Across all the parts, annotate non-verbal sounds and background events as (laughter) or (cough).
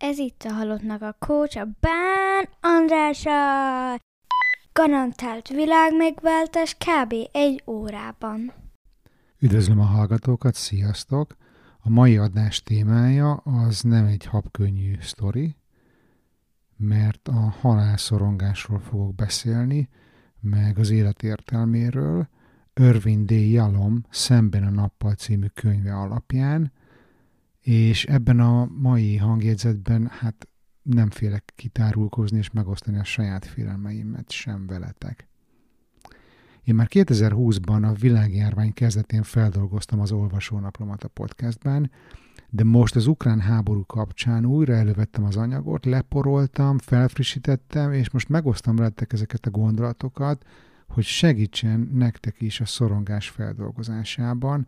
Ez itt a Halottnak a Coach, a Bán Andrása. Garantált világmegváltás kb. egy órában. Üdvözlöm a hallgatókat, sziasztok! A mai adás témája az nem egy habkönnyű sztori, mert a halálszorongásról fogok beszélni, meg az élet értelméről, Irvin D. Yalom Szemben a nappal című könyve alapján, és ebben a mai hangjegyzetben hát nem félek kitárulkozni és megosztani a saját félelmeimet sem veletek. Én már 2020-ban a világjárvány kezdetén feldolgoztam az olvasónaplomat a podcastben, de most az ukrán háború kapcsán újra elővettem az anyagot, leporoltam, felfrissítettem, és most megosztam veletek ezeket a gondolatokat, hogy segítsen nektek is a szorongás feldolgozásában,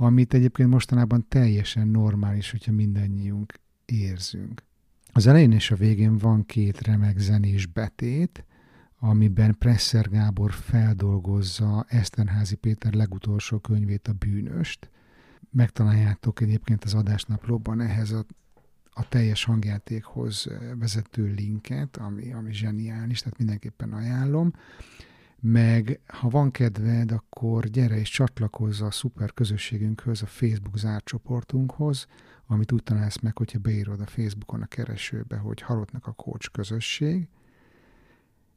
amit egyébként mostanában teljesen normális, hogyha mindannyiunk érzünk. Az elején és a végén van két remek zenés betét, amiben Presser Gábor feldolgozza Eszterházi Péter legutolsó könyvét, a bűnöst. Megtaláljátok egyébként az adásnaplóban ehhez a, a teljes hangjátékhoz vezető linket, ami, ami zseniális, tehát mindenképpen ajánlom meg ha van kedved, akkor gyere és csatlakozz a szuper közösségünkhöz, a Facebook zárt csoportunkhoz, amit úgy találsz meg, hogyha beírod a Facebookon a keresőbe, hogy Halottnak a Coach közösség,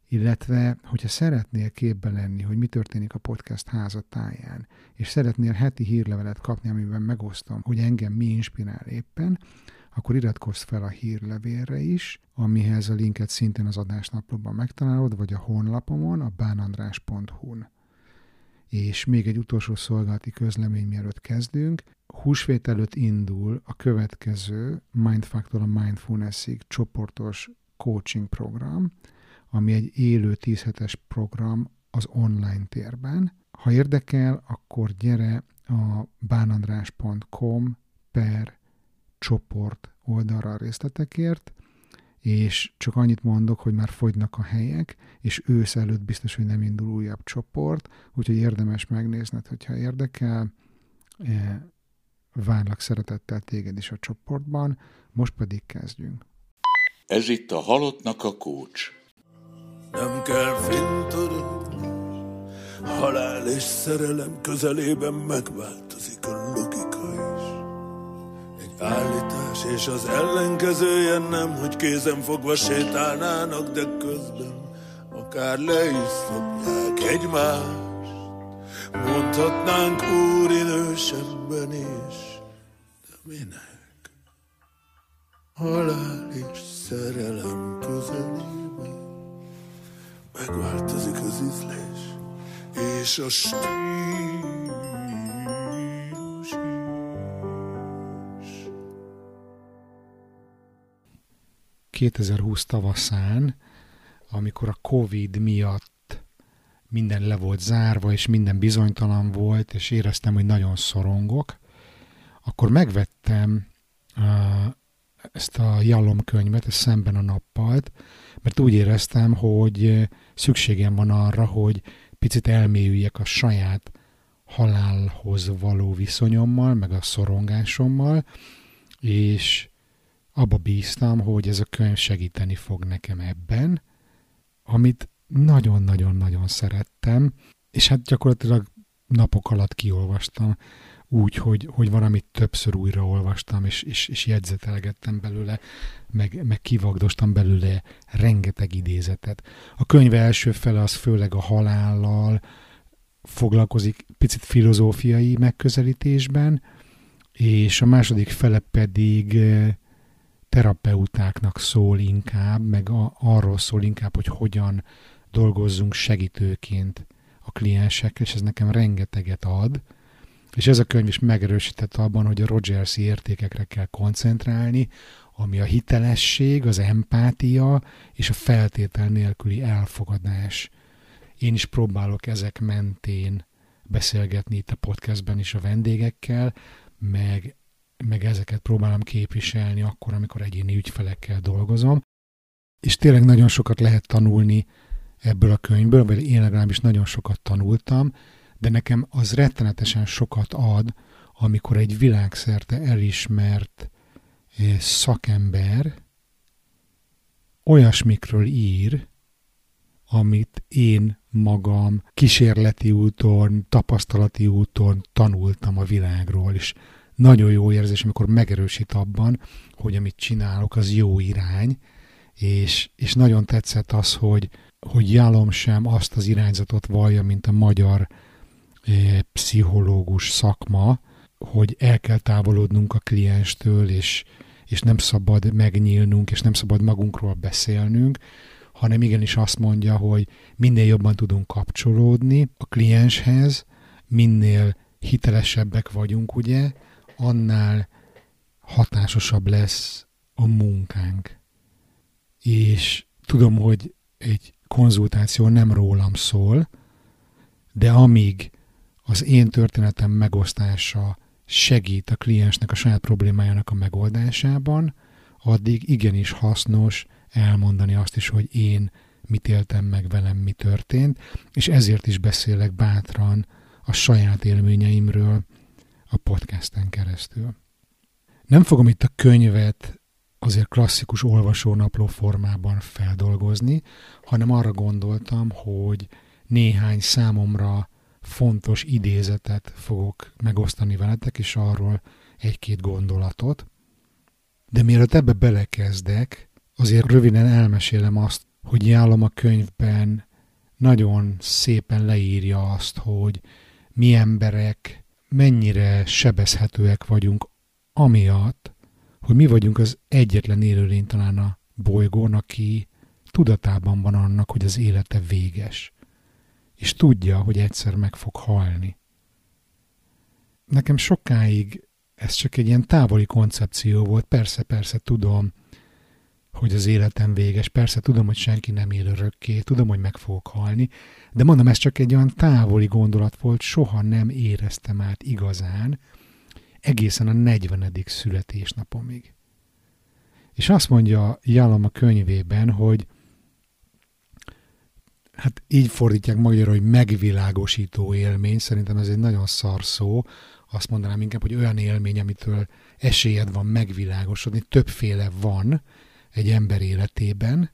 illetve, hogyha szeretnél képbe lenni, hogy mi történik a podcast házatáján, és szeretnél heti hírlevelet kapni, amiben megosztom, hogy engem mi inspirál éppen, akkor iratkozz fel a hírlevélre is, amihez a linket szintén az adásnaplóban megtalálod, vagy a honlapomon, a bánandrás.hu-n. És még egy utolsó szolgálati közlemény, mielőtt kezdünk. Húsvét előtt indul a következő Mindfactor a Mindfulnessig csoportos coaching program, ami egy élő 10 hetes program az online térben. Ha érdekel, akkor gyere a bánandrás.com per csoport oldalra a részletekért, és csak annyit mondok, hogy már fogynak a helyek, és ősz előtt biztos, hogy nem indul újabb csoport, úgyhogy érdemes megnézned, hogyha érdekel. E, várlak szeretettel téged is a csoportban, most pedig kezdjünk. Ez itt a Halottnak a Kócs. Nem kell fintorogni, halál és szerelem közelében megváltozik a állítás, és az ellenkezője nem, hogy kézen fogva sétálnának, de közben akár le is szopják egymást. Mondhatnánk úri nősebben is, de minek? Halál és szerelem közelében megváltozik az ízlés, és a stíl 2020 tavaszán, amikor a Covid miatt minden le volt zárva, és minden bizonytalan volt, és éreztem, hogy nagyon szorongok, akkor megvettem ezt a Jallom könyvet, ezt szemben a nappalt, mert úgy éreztem, hogy szükségem van arra, hogy picit elmélyüljek a saját halálhoz való viszonyommal, meg a szorongásommal, és abba bíztam, hogy ez a könyv segíteni fog nekem ebben, amit nagyon-nagyon-nagyon szerettem, és hát gyakorlatilag napok alatt kiolvastam, úgy, hogy, hogy valamit többször újraolvastam, és, és, és jegyzetelgettem belőle, meg, meg kivagdostam belőle rengeteg idézetet. A könyv első fele az főleg a halállal foglalkozik picit filozófiai megközelítésben, és a második fele pedig terapeutáknak szól inkább, meg a, arról szól inkább, hogy hogyan dolgozzunk segítőként a kliensekkel, és ez nekem rengeteget ad. És ez a könyv is megerősített abban, hogy a rogers értékekre kell koncentrálni, ami a hitelesség, az empátia és a feltétel nélküli elfogadás. Én is próbálok ezek mentén beszélgetni itt a podcastben is a vendégekkel, meg meg ezeket próbálom képviselni akkor, amikor egyéni ügyfelekkel dolgozom. És tényleg nagyon sokat lehet tanulni ebből a könyvből, vagy én legalábbis nagyon sokat tanultam, de nekem az rettenetesen sokat ad, amikor egy világszerte elismert eh, szakember, olyasmikről ír, amit én magam kísérleti úton, tapasztalati úton tanultam a világról, és nagyon jó érzés, amikor megerősít abban, hogy amit csinálok, az jó irány, és, és nagyon tetszett az, hogy, hogy Jalom sem azt az irányzatot vallja, mint a magyar eh, pszichológus szakma, hogy el kell távolodnunk a klienstől, és, és nem szabad megnyílnunk, és nem szabad magunkról beszélnünk, hanem igenis azt mondja, hogy minél jobban tudunk kapcsolódni a klienshez, minél hitelesebbek vagyunk, ugye, annál hatásosabb lesz a munkánk. És tudom, hogy egy konzultáció nem rólam szól, de amíg az én történetem megosztása segít a kliensnek a saját problémájának a megoldásában, addig igenis hasznos elmondani azt is, hogy én mit éltem meg velem, mi történt, és ezért is beszélek bátran a saját élményeimről a podcasten keresztül. Nem fogom itt a könyvet azért klasszikus olvasónapló formában feldolgozni, hanem arra gondoltam, hogy néhány számomra fontos idézetet fogok megosztani veletek, és arról egy-két gondolatot. De mielőtt ebbe belekezdek, azért röviden elmesélem azt, hogy Jálom a könyvben nagyon szépen leírja azt, hogy mi emberek mennyire sebezhetőek vagyunk amiatt, hogy mi vagyunk az egyetlen élőlény talán a bolygón, aki tudatában van annak, hogy az élete véges és tudja, hogy egyszer meg fog halni. Nekem sokáig ez csak egy ilyen távoli koncepció volt, persze, persze tudom, hogy az életem véges, persze tudom, hogy senki nem él örökké, tudom, hogy meg fogok halni, de mondom, ez csak egy olyan távoli gondolat volt, soha nem éreztem át igazán, egészen a 40. születésnapomig. És azt mondja Jalom a könyvében, hogy hát így fordítják magyarul, hogy megvilágosító élmény, szerintem ez egy nagyon szar szó, azt mondanám inkább, hogy olyan élmény, amitől esélyed van megvilágosodni, többféle van egy ember életében,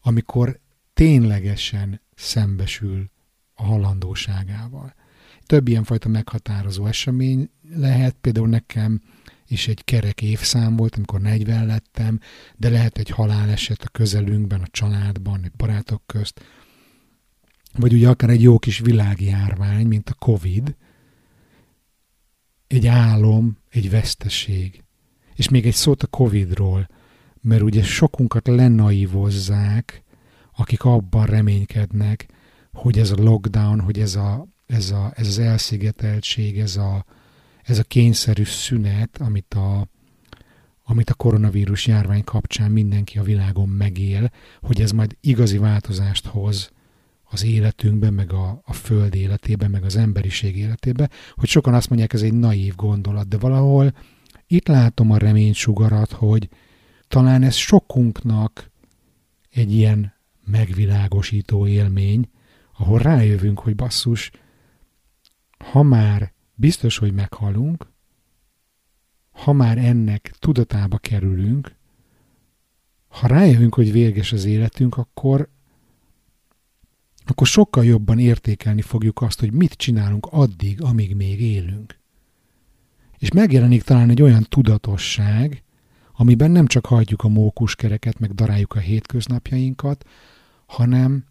amikor ténylegesen szembesül a halandóságával. Több ilyenfajta meghatározó esemény lehet, például nekem is egy kerek évszám volt, amikor 40 lettem, de lehet egy haláleset a közelünkben, a családban, a barátok közt, vagy ugye akár egy jó kis világjárvány, mint a Covid, egy álom, egy veszteség. És még egy szót a Covidról, mert ugye sokunkat lenaivozzák, akik abban reménykednek, hogy ez a lockdown, hogy ez, a, ez, a, ez az elszigeteltség, ez a, ez a kényszerű szünet, amit a, amit a koronavírus járvány kapcsán mindenki a világon megél, hogy ez majd igazi változást hoz az életünkben, meg a, a föld életében, meg az emberiség életében, hogy sokan azt mondják, ez egy naív gondolat, de valahol itt látom a reménysugarat, hogy talán ez sokunknak egy ilyen megvilágosító élmény, ahol rájövünk, hogy basszus, ha már biztos, hogy meghalunk, ha már ennek tudatába kerülünk, ha rájövünk, hogy véges az életünk, akkor, akkor sokkal jobban értékelni fogjuk azt, hogy mit csinálunk addig, amíg még élünk. És megjelenik talán egy olyan tudatosság, amiben nem csak hagyjuk a mókuskereket, meg daráljuk a hétköznapjainkat, hanem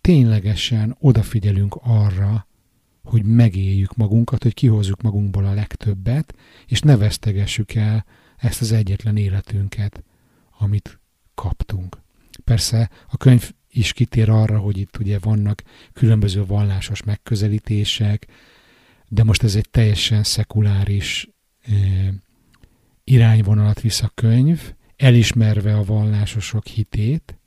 ténylegesen odafigyelünk arra, hogy megéljük magunkat, hogy kihozzuk magunkból a legtöbbet, és ne vesztegessük el ezt az egyetlen életünket, amit kaptunk. Persze a könyv is kitér arra, hogy itt ugye vannak különböző vallásos megközelítések, de most ez egy teljesen szekuláris irányvonalat visz a könyv, elismerve a vallásosok hitét,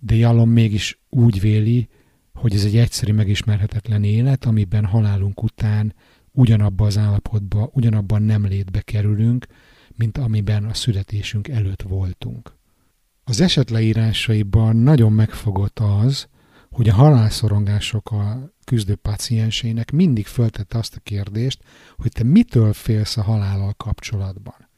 de Jalom mégis úgy véli, hogy ez egy egyszerű, megismerhetetlen élet, amiben halálunk után ugyanabba az állapotba, ugyanabban nem létbe kerülünk, mint amiben a születésünk előtt voltunk. Az esetleírásaiban nagyon megfogott az, hogy a halálszorongások a küzdő paciensének mindig föltette azt a kérdést, hogy te mitől félsz a halállal kapcsolatban.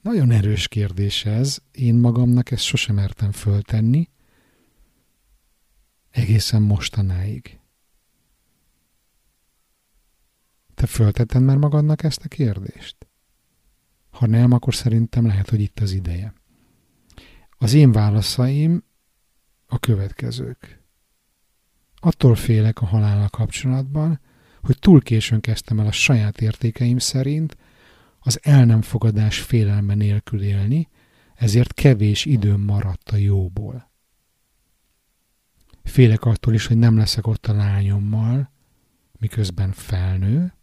Nagyon erős kérdés ez. Én magamnak ezt sosem mertem föltenni. Egészen mostanáig. Te föltetted már magadnak ezt a kérdést? Ha nem, akkor szerintem lehet, hogy itt az ideje. Az én válaszaim a következők. Attól félek a halállal kapcsolatban, hogy túl későn kezdtem el a saját értékeim szerint az el nem fogadás félelme nélkül élni, ezért kevés időm maradt a jóból. Félek attól is, hogy nem leszek ott a lányommal, miközben felnő,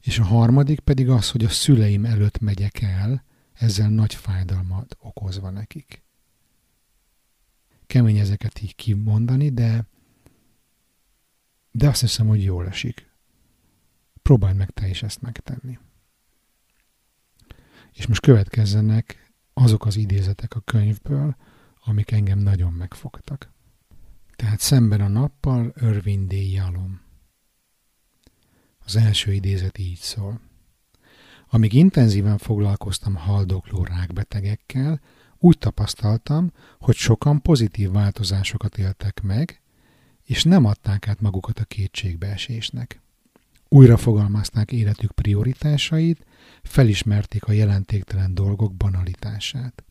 és a harmadik pedig az, hogy a szüleim előtt megyek el, ezzel nagy fájdalmat okozva nekik. Kemény ezeket így kimondani, de, de azt hiszem, hogy jól esik. Próbáld meg te is ezt megtenni. És most következzenek azok az idézetek a könyvből, amik engem nagyon megfogtak. Tehát szemben a nappal Irving D. Yalom. Az első idézet így szól. Amíg intenzíven foglalkoztam haldokló rákbetegekkel, úgy tapasztaltam, hogy sokan pozitív változásokat éltek meg, és nem adták át magukat a kétségbeesésnek. Újra fogalmazták életük prioritásait, felismerték a jelentéktelen dolgok banalitását.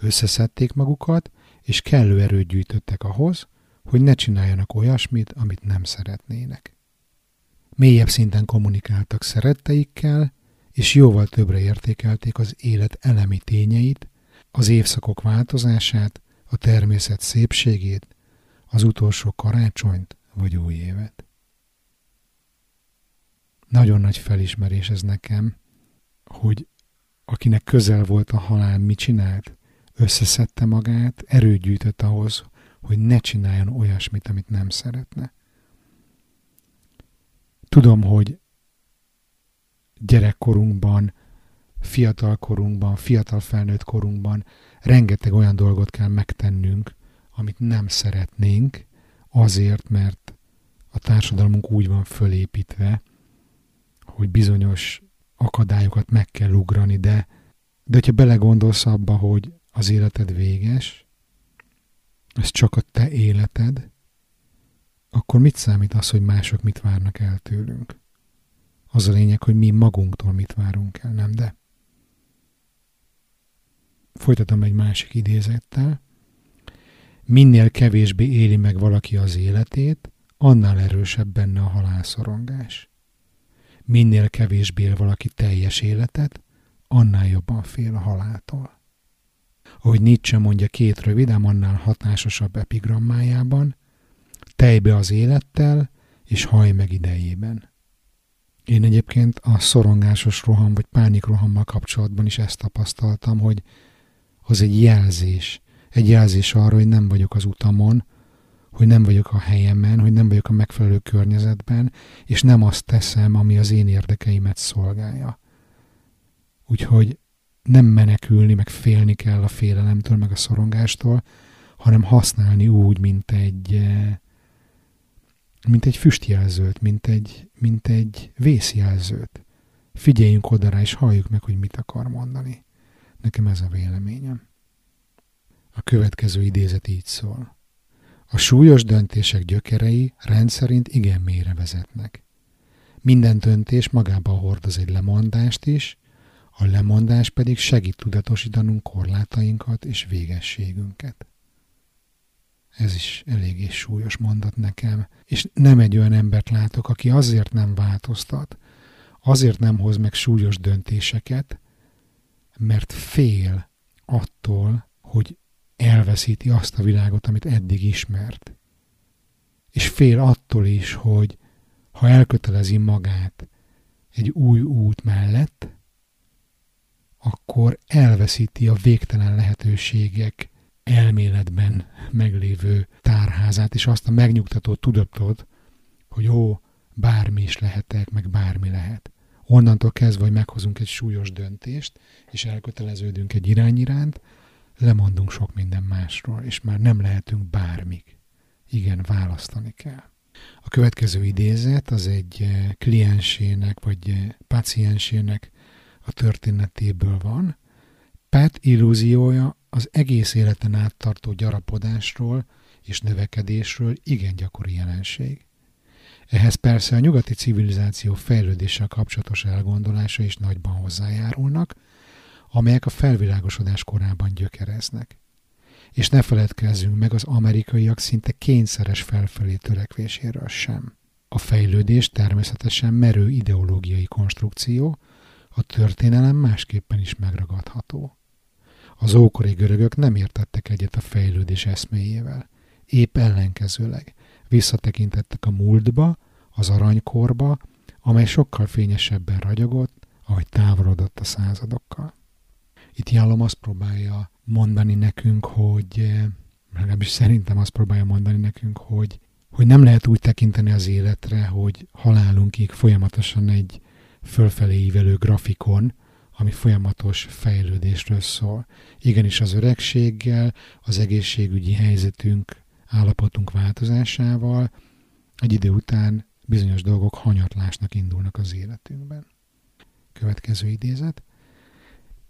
Összeszedték magukat, és kellő erőt gyűjtöttek ahhoz, hogy ne csináljanak olyasmit, amit nem szeretnének. Mélyebb szinten kommunikáltak szeretteikkel, és jóval többre értékelték az élet elemi tényeit, az évszakok változását, a természet szépségét, az utolsó karácsonyt vagy új évet. Nagyon nagy felismerés ez nekem, hogy akinek közel volt a halál, mit csinált? Összeszedte magát, erőt gyűjtött ahhoz, hogy ne csináljon olyasmit, amit nem szeretne. Tudom, hogy gyerekkorunkban, fiatal korunkban, fiatal felnőtt korunkban rengeteg olyan dolgot kell megtennünk, amit nem szeretnénk, azért, mert a társadalmunk úgy van fölépítve, hogy bizonyos akadályokat meg kell ugrani, de, de hogyha belegondolsz abba, hogy az életed véges, ez csak a te életed, akkor mit számít az, hogy mások mit várnak el tőlünk? Az a lényeg, hogy mi magunktól mit várunk el, nem de? Folytatom egy másik idézettel. Minél kevésbé éli meg valaki az életét, annál erősebb benne a halálszorongás. Minél kevésbé él valaki teljes életet, annál jobban fél a haláltól. Ahogy Nietzsche mondja két rövid, ám annál hatásosabb epigrammájában, tejbe az élettel, és haj meg idejében. Én egyébként a szorongásos roham vagy pánikrohammal kapcsolatban is ezt tapasztaltam, hogy az egy jelzés. Egy jelzés arra, hogy nem vagyok az utamon, hogy nem vagyok a helyemen, hogy nem vagyok a megfelelő környezetben, és nem azt teszem, ami az én érdekeimet szolgálja. Úgyhogy nem menekülni, meg félni kell a félelemtől, meg a szorongástól, hanem használni úgy, mint egy, eh, mint egy füstjelzőt, mint egy, mint egy vészjelzőt. Figyeljünk oda rá, és halljuk meg, hogy mit akar mondani. Nekem ez a véleményem. A következő idézet így szól. A súlyos döntések gyökerei rendszerint igen mélyre vezetnek. Minden döntés magába hordoz egy lemondást is, a lemondás pedig segít tudatosítanunk korlátainkat és végességünket. Ez is eléggé súlyos mondat nekem. És nem egy olyan embert látok, aki azért nem változtat, azért nem hoz meg súlyos döntéseket, mert fél attól, hogy elveszíti azt a világot, amit eddig ismert. És fél attól is, hogy ha elkötelezi magát egy új út mellett, akkor elveszíti a végtelen lehetőségek elméletben meglévő tárházát, és azt a megnyugtató tudatot, hogy jó, bármi is lehetek, meg bármi lehet. Onnantól kezdve, hogy meghozunk egy súlyos döntést, és elköteleződünk egy irány iránt, lemondunk sok minden másról, és már nem lehetünk bármik. Igen, választani kell. A következő idézet az egy eh, kliensének, vagy eh, paciensének a történetéből van, Pat illúziója az egész életen áttartó gyarapodásról és növekedésről igen gyakori jelenség. Ehhez persze a nyugati civilizáció fejlődéssel kapcsolatos elgondolása is nagyban hozzájárulnak, amelyek a felvilágosodás korában gyökereznek. És ne feledkezzünk meg az amerikaiak szinte kényszeres felfelé törekvéséről sem. A fejlődés természetesen merő ideológiai konstrukció, a történelem másképpen is megragadható. Az ókori görögök nem értettek egyet a fejlődés eszméjével. Épp ellenkezőleg visszatekintettek a múltba, az aranykorba, amely sokkal fényesebben ragyogott, ahogy távolodott a századokkal. Itt Jálom azt próbálja mondani nekünk, hogy legalábbis szerintem azt próbálja mondani nekünk, hogy, hogy nem lehet úgy tekinteni az életre, hogy halálunkig folyamatosan egy fölfelé ívelő grafikon, ami folyamatos fejlődésről szól. Igenis az öregséggel, az egészségügyi helyzetünk, állapotunk változásával egy idő után bizonyos dolgok hanyatlásnak indulnak az életünkben. Következő idézet.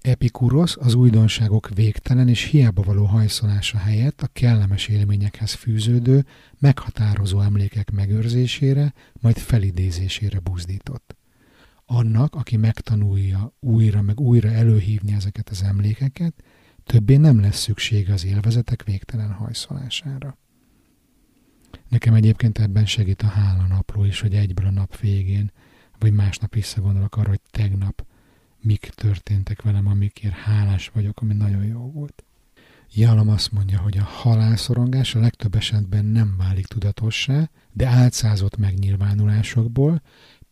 Epikurosz az újdonságok végtelen és hiába való hajszolása helyett a kellemes élményekhez fűződő, meghatározó emlékek megőrzésére, majd felidézésére buzdított. Annak, aki megtanulja újra meg újra előhívni ezeket az emlékeket, többé nem lesz szüksége az élvezetek végtelen hajszolására. Nekem egyébként ebben segít a hála napló is, hogy egyből a nap végén, vagy másnap visszagondolok arra, hogy tegnap mik történtek velem, amikért hálás vagyok, ami nagyon jó volt. Jalom azt mondja, hogy a halálszorongás a legtöbb esetben nem válik tudatossá, de álcázott megnyilvánulásokból,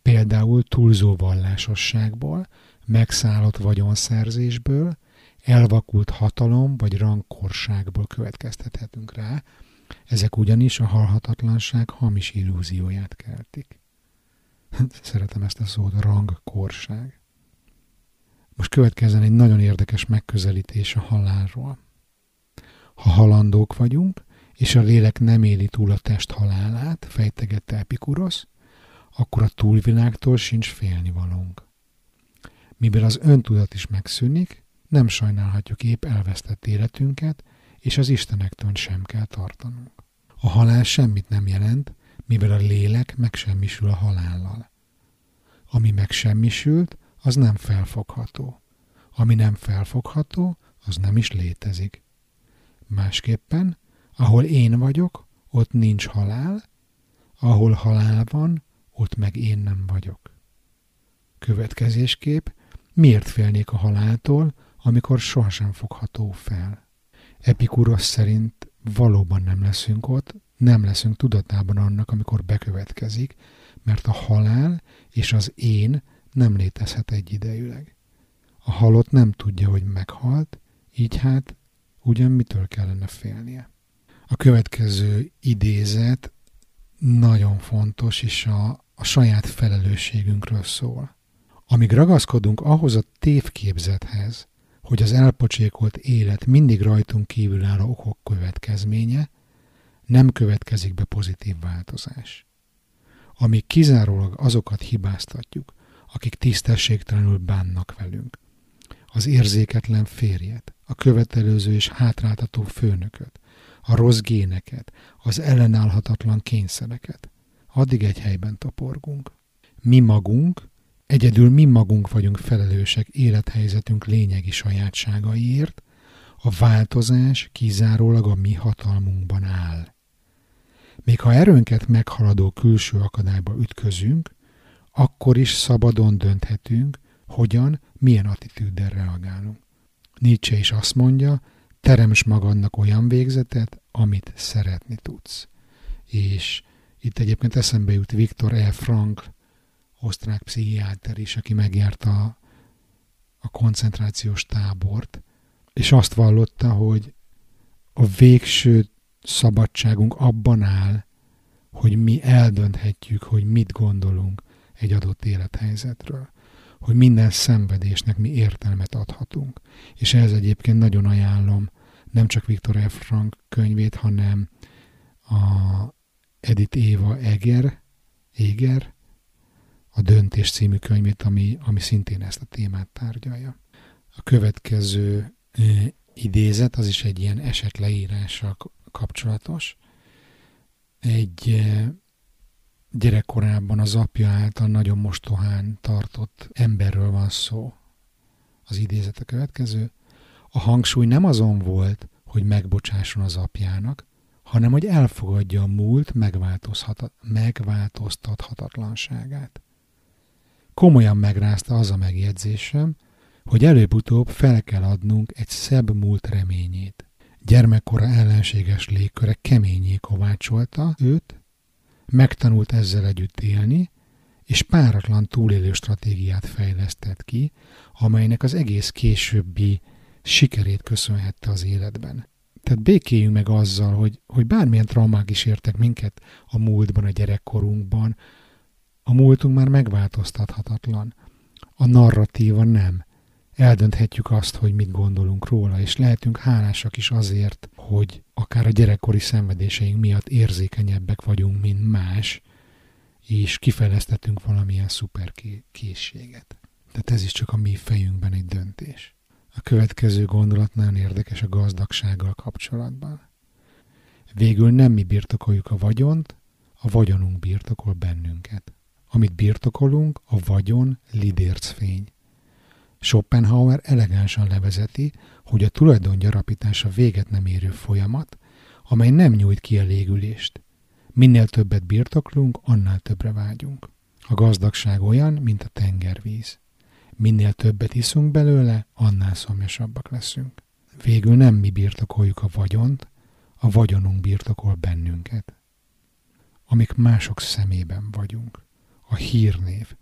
például túlzó vallásosságból, megszállott vagyonszerzésből, elvakult hatalom vagy rangkorságból következtethetünk rá, ezek ugyanis a halhatatlanság hamis illúzióját keltik. (laughs) Szeretem ezt a szót, rangkorság. Most következzen egy nagyon érdekes megközelítés a halálról. Ha halandók vagyunk, és a lélek nem éli túl a test halálát, fejtegette Epikurosz, akkor a túlvilágtól sincs félnivalónk. Mivel az öntudat is megszűnik, nem sajnálhatjuk épp elvesztett életünket, és az Istenektől sem kell tartanunk. A halál semmit nem jelent, mivel a lélek megsemmisül a halállal. Ami megsemmisült, az nem felfogható. Ami nem felfogható, az nem is létezik. Másképpen, ahol én vagyok, ott nincs halál, ahol halál van, ott meg én nem vagyok. Következésképp, miért félnék a haláltól, amikor sohasem fogható fel? Epikuros szerint valóban nem leszünk ott, nem leszünk tudatában annak, amikor bekövetkezik, mert a halál és az én nem létezhet egyidejűleg. A halott nem tudja, hogy meghalt, így hát ugyan mitől kellene félnie. A következő idézet nagyon fontos, és a, a saját felelősségünkről szól. Amíg ragaszkodunk ahhoz a tévképzethez, hogy az elpocsékolt élet mindig rajtunk kívül álló okok következménye, nem következik be pozitív változás. Amíg kizárólag azokat hibáztatjuk, akik tisztességtelenül bánnak velünk, az érzéketlen férjet, a követelőző és hátráltató főnököt, a rossz géneket, az ellenállhatatlan kényszereket, addig egy helyben toporgunk. Mi magunk Egyedül mi magunk vagyunk felelősek élethelyzetünk lényegi sajátságaiért, a változás kizárólag a mi hatalmunkban áll. Még ha erőnket meghaladó külső akadályba ütközünk, akkor is szabadon dönthetünk, hogyan, milyen attitűddel reagálunk. Nietzsche is azt mondja, teremts magadnak olyan végzetet, amit szeretni tudsz. És itt egyébként eszembe jut Viktor E. Frankl osztrák pszichiáter is, aki megjárta a koncentrációs tábort, és azt vallotta, hogy a végső szabadságunk abban áll, hogy mi eldönthetjük, hogy mit gondolunk egy adott élethelyzetről. Hogy minden szenvedésnek mi értelmet adhatunk. És ehhez egyébként nagyon ajánlom nem csak Viktor F. Frank könyvét, hanem a Edith Éva Eger, Eger a Döntés című könyvét, ami, ami szintén ezt a témát tárgyalja. A következő idézet, az is egy ilyen esetleírással kapcsolatos. Egy gyerekkorában az apja által nagyon mostohán tartott emberről van szó. Az idézet a következő. A hangsúly nem azon volt, hogy megbocsásson az apjának, hanem hogy elfogadja a múlt megváltoztathatatlanságát. Komolyan megrázta az a megjegyzésem, hogy előbb-utóbb fel kell adnunk egy szebb múlt reményét. Gyermekkora ellenséges légköre keményé kovácsolta őt, megtanult ezzel együtt élni, és páratlan túlélő stratégiát fejlesztett ki, amelynek az egész későbbi sikerét köszönhette az életben. Tehát békéljünk meg azzal, hogy, hogy bármilyen traumák is értek minket a múltban, a gyerekkorunkban, a múltunk már megváltoztathatatlan. A narratíva nem. Eldönthetjük azt, hogy mit gondolunk róla, és lehetünk hálásak is azért, hogy akár a gyerekkori szenvedéseink miatt érzékenyebbek vagyunk, mint más, és kifejlesztettünk valamilyen szuper készséget. Tehát ez is csak a mi fejünkben egy döntés. A következő gondolat nagyon érdekes a gazdagsággal kapcsolatban. Végül nem mi birtokoljuk a vagyont, a vagyonunk birtokol bennünket. Amit birtokolunk, a vagyon lidércfény. Schopenhauer elegánsan levezeti, hogy a tulajdon gyarapítása véget nem érő folyamat, amely nem nyújt ki a légülést. Minél többet birtoklunk, annál többre vágyunk. A gazdagság olyan, mint a tengervíz. Minél többet iszunk belőle, annál szomjasabbak leszünk. Végül nem mi birtokoljuk a vagyont, a vagyonunk birtokol bennünket. Amik mások szemében vagyunk. A hírnév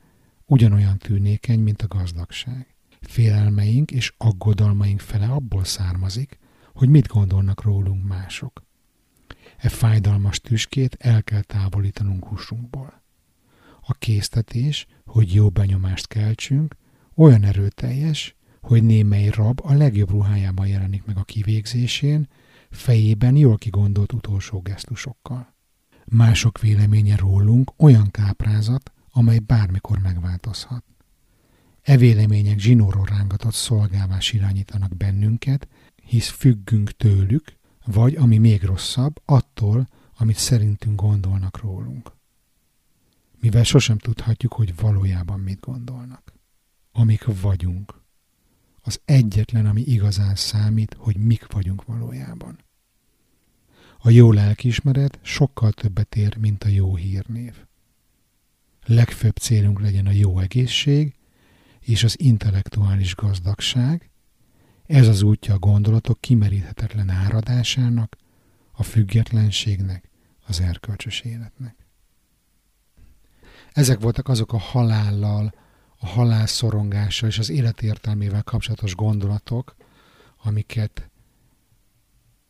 ugyanolyan tűnékeny, mint a gazdagság. Félelmeink és aggodalmaink fele abból származik, hogy mit gondolnak rólunk mások. E fájdalmas tüskét el kell távolítanunk húsunkból. A késztetés, hogy jó benyomást keltsünk, olyan erőteljes, hogy némely rab a legjobb ruhájában jelenik meg a kivégzésén, fejében jól kigondolt utolsó gesztusokkal. Mások véleménye rólunk olyan káprázat, amely bármikor megváltozhat. E vélemények zsinóró rángatott szolgálás irányítanak bennünket, hisz függünk tőlük, vagy ami még rosszabb, attól, amit szerintünk gondolnak rólunk. Mivel sosem tudhatjuk, hogy valójában mit gondolnak. Amik vagyunk. Az egyetlen, ami igazán számít, hogy mik vagyunk valójában. A jó lelkiismeret sokkal többet ér, mint a jó hírnév. Legfőbb célunk legyen a jó egészség és az intellektuális gazdagság, ez az útja a gondolatok kimeríthetetlen áradásának, a függetlenségnek, az erkölcsös életnek. Ezek voltak azok a halállal, a halál szorongással és az életértelmével kapcsolatos gondolatok, amiket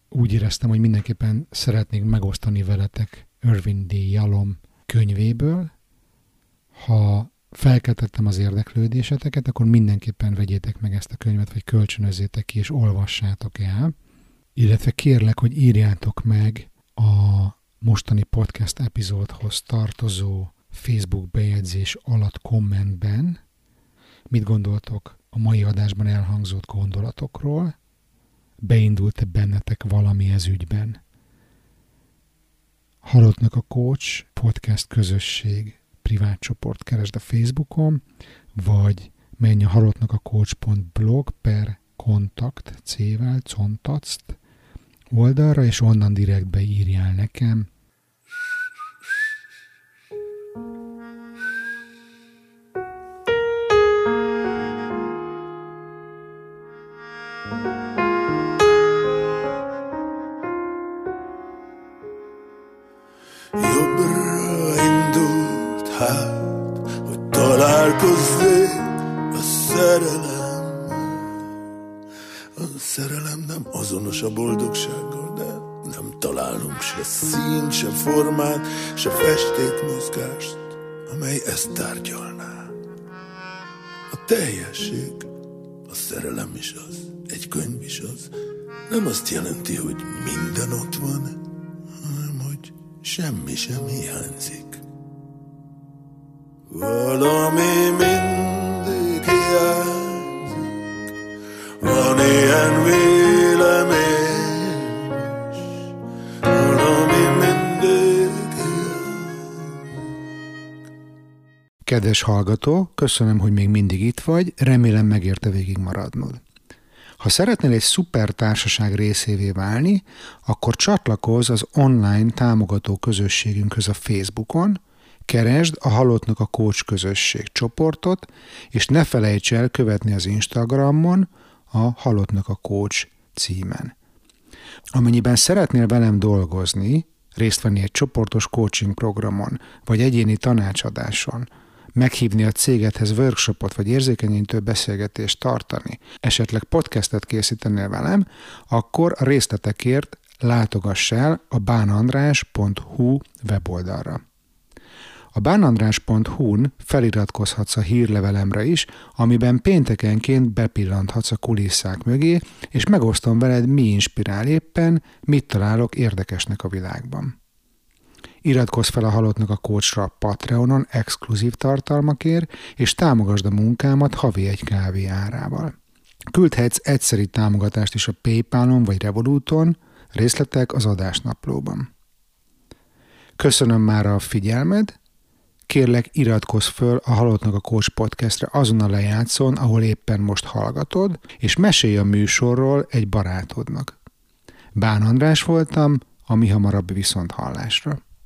úgy éreztem, hogy mindenképpen szeretnék megosztani veletek Irvin D. Jalom könyvéből. Ha felkeltettem az érdeklődéseteket, akkor mindenképpen vegyétek meg ezt a könyvet, vagy kölcsönözzétek ki, és olvassátok el. Illetve kérlek, hogy írjátok meg a mostani podcast epizódhoz tartozó Facebook bejegyzés alatt kommentben, mit gondoltok a mai adásban elhangzott gondolatokról, beindult-e bennetek valami ez ügyben. Halottnak a Coach podcast közösség privát csoport keresd a Facebookon, vagy menj a halottnak a coach.blog per kontakt C-vel, contatst oldalra, és onnan direktbe írjál nekem. A boldogsággal, de nem találunk se szín, se formát, se festékmozgást, amely ezt tárgyalná. A teljesség, a szerelem is az, egy könyv is az, nem azt jelenti, hogy minden ott van, hanem hogy semmi sem hiányzik. Valami mindig Kedves hallgató, köszönöm, hogy még mindig itt vagy, remélem megérte végig maradnod. Ha szeretnél egy szuper társaság részévé válni, akkor csatlakozz az online támogató közösségünkhöz a Facebookon, keresd a Halottnak a Coach közösség csoportot, és ne felejts el követni az Instagramon a Halottnak a Coach címen. Amennyiben szeretnél velem dolgozni, részt venni egy csoportos coaching programon, vagy egyéni tanácsadáson, meghívni a cégedhez workshopot vagy érzékenyítő beszélgetést tartani, esetleg podcastet készítenél velem, akkor a részletekért látogass el a bánandrás.hu weboldalra. A bánandrás.hu-n feliratkozhatsz a hírlevelemre is, amiben péntekenként bepillanthatsz a kulisszák mögé, és megosztom veled, mi inspirál éppen, mit találok érdekesnek a világban. Iratkozz fel a Halottnak a Coachra a Patreonon exkluzív tartalmakért, és támogasd a munkámat havi egy kávé árával. Küldhetsz egyszeri támogatást is a Paypalon vagy Revoluton, részletek az adásnaplóban. Köszönöm már a figyelmed, kérlek iratkozz föl a Halottnak a Coach podcastre azon a lejátszón, ahol éppen most hallgatod, és mesélj a műsorról egy barátodnak. Bán András voltam, a mi hamarabb viszont hallásra.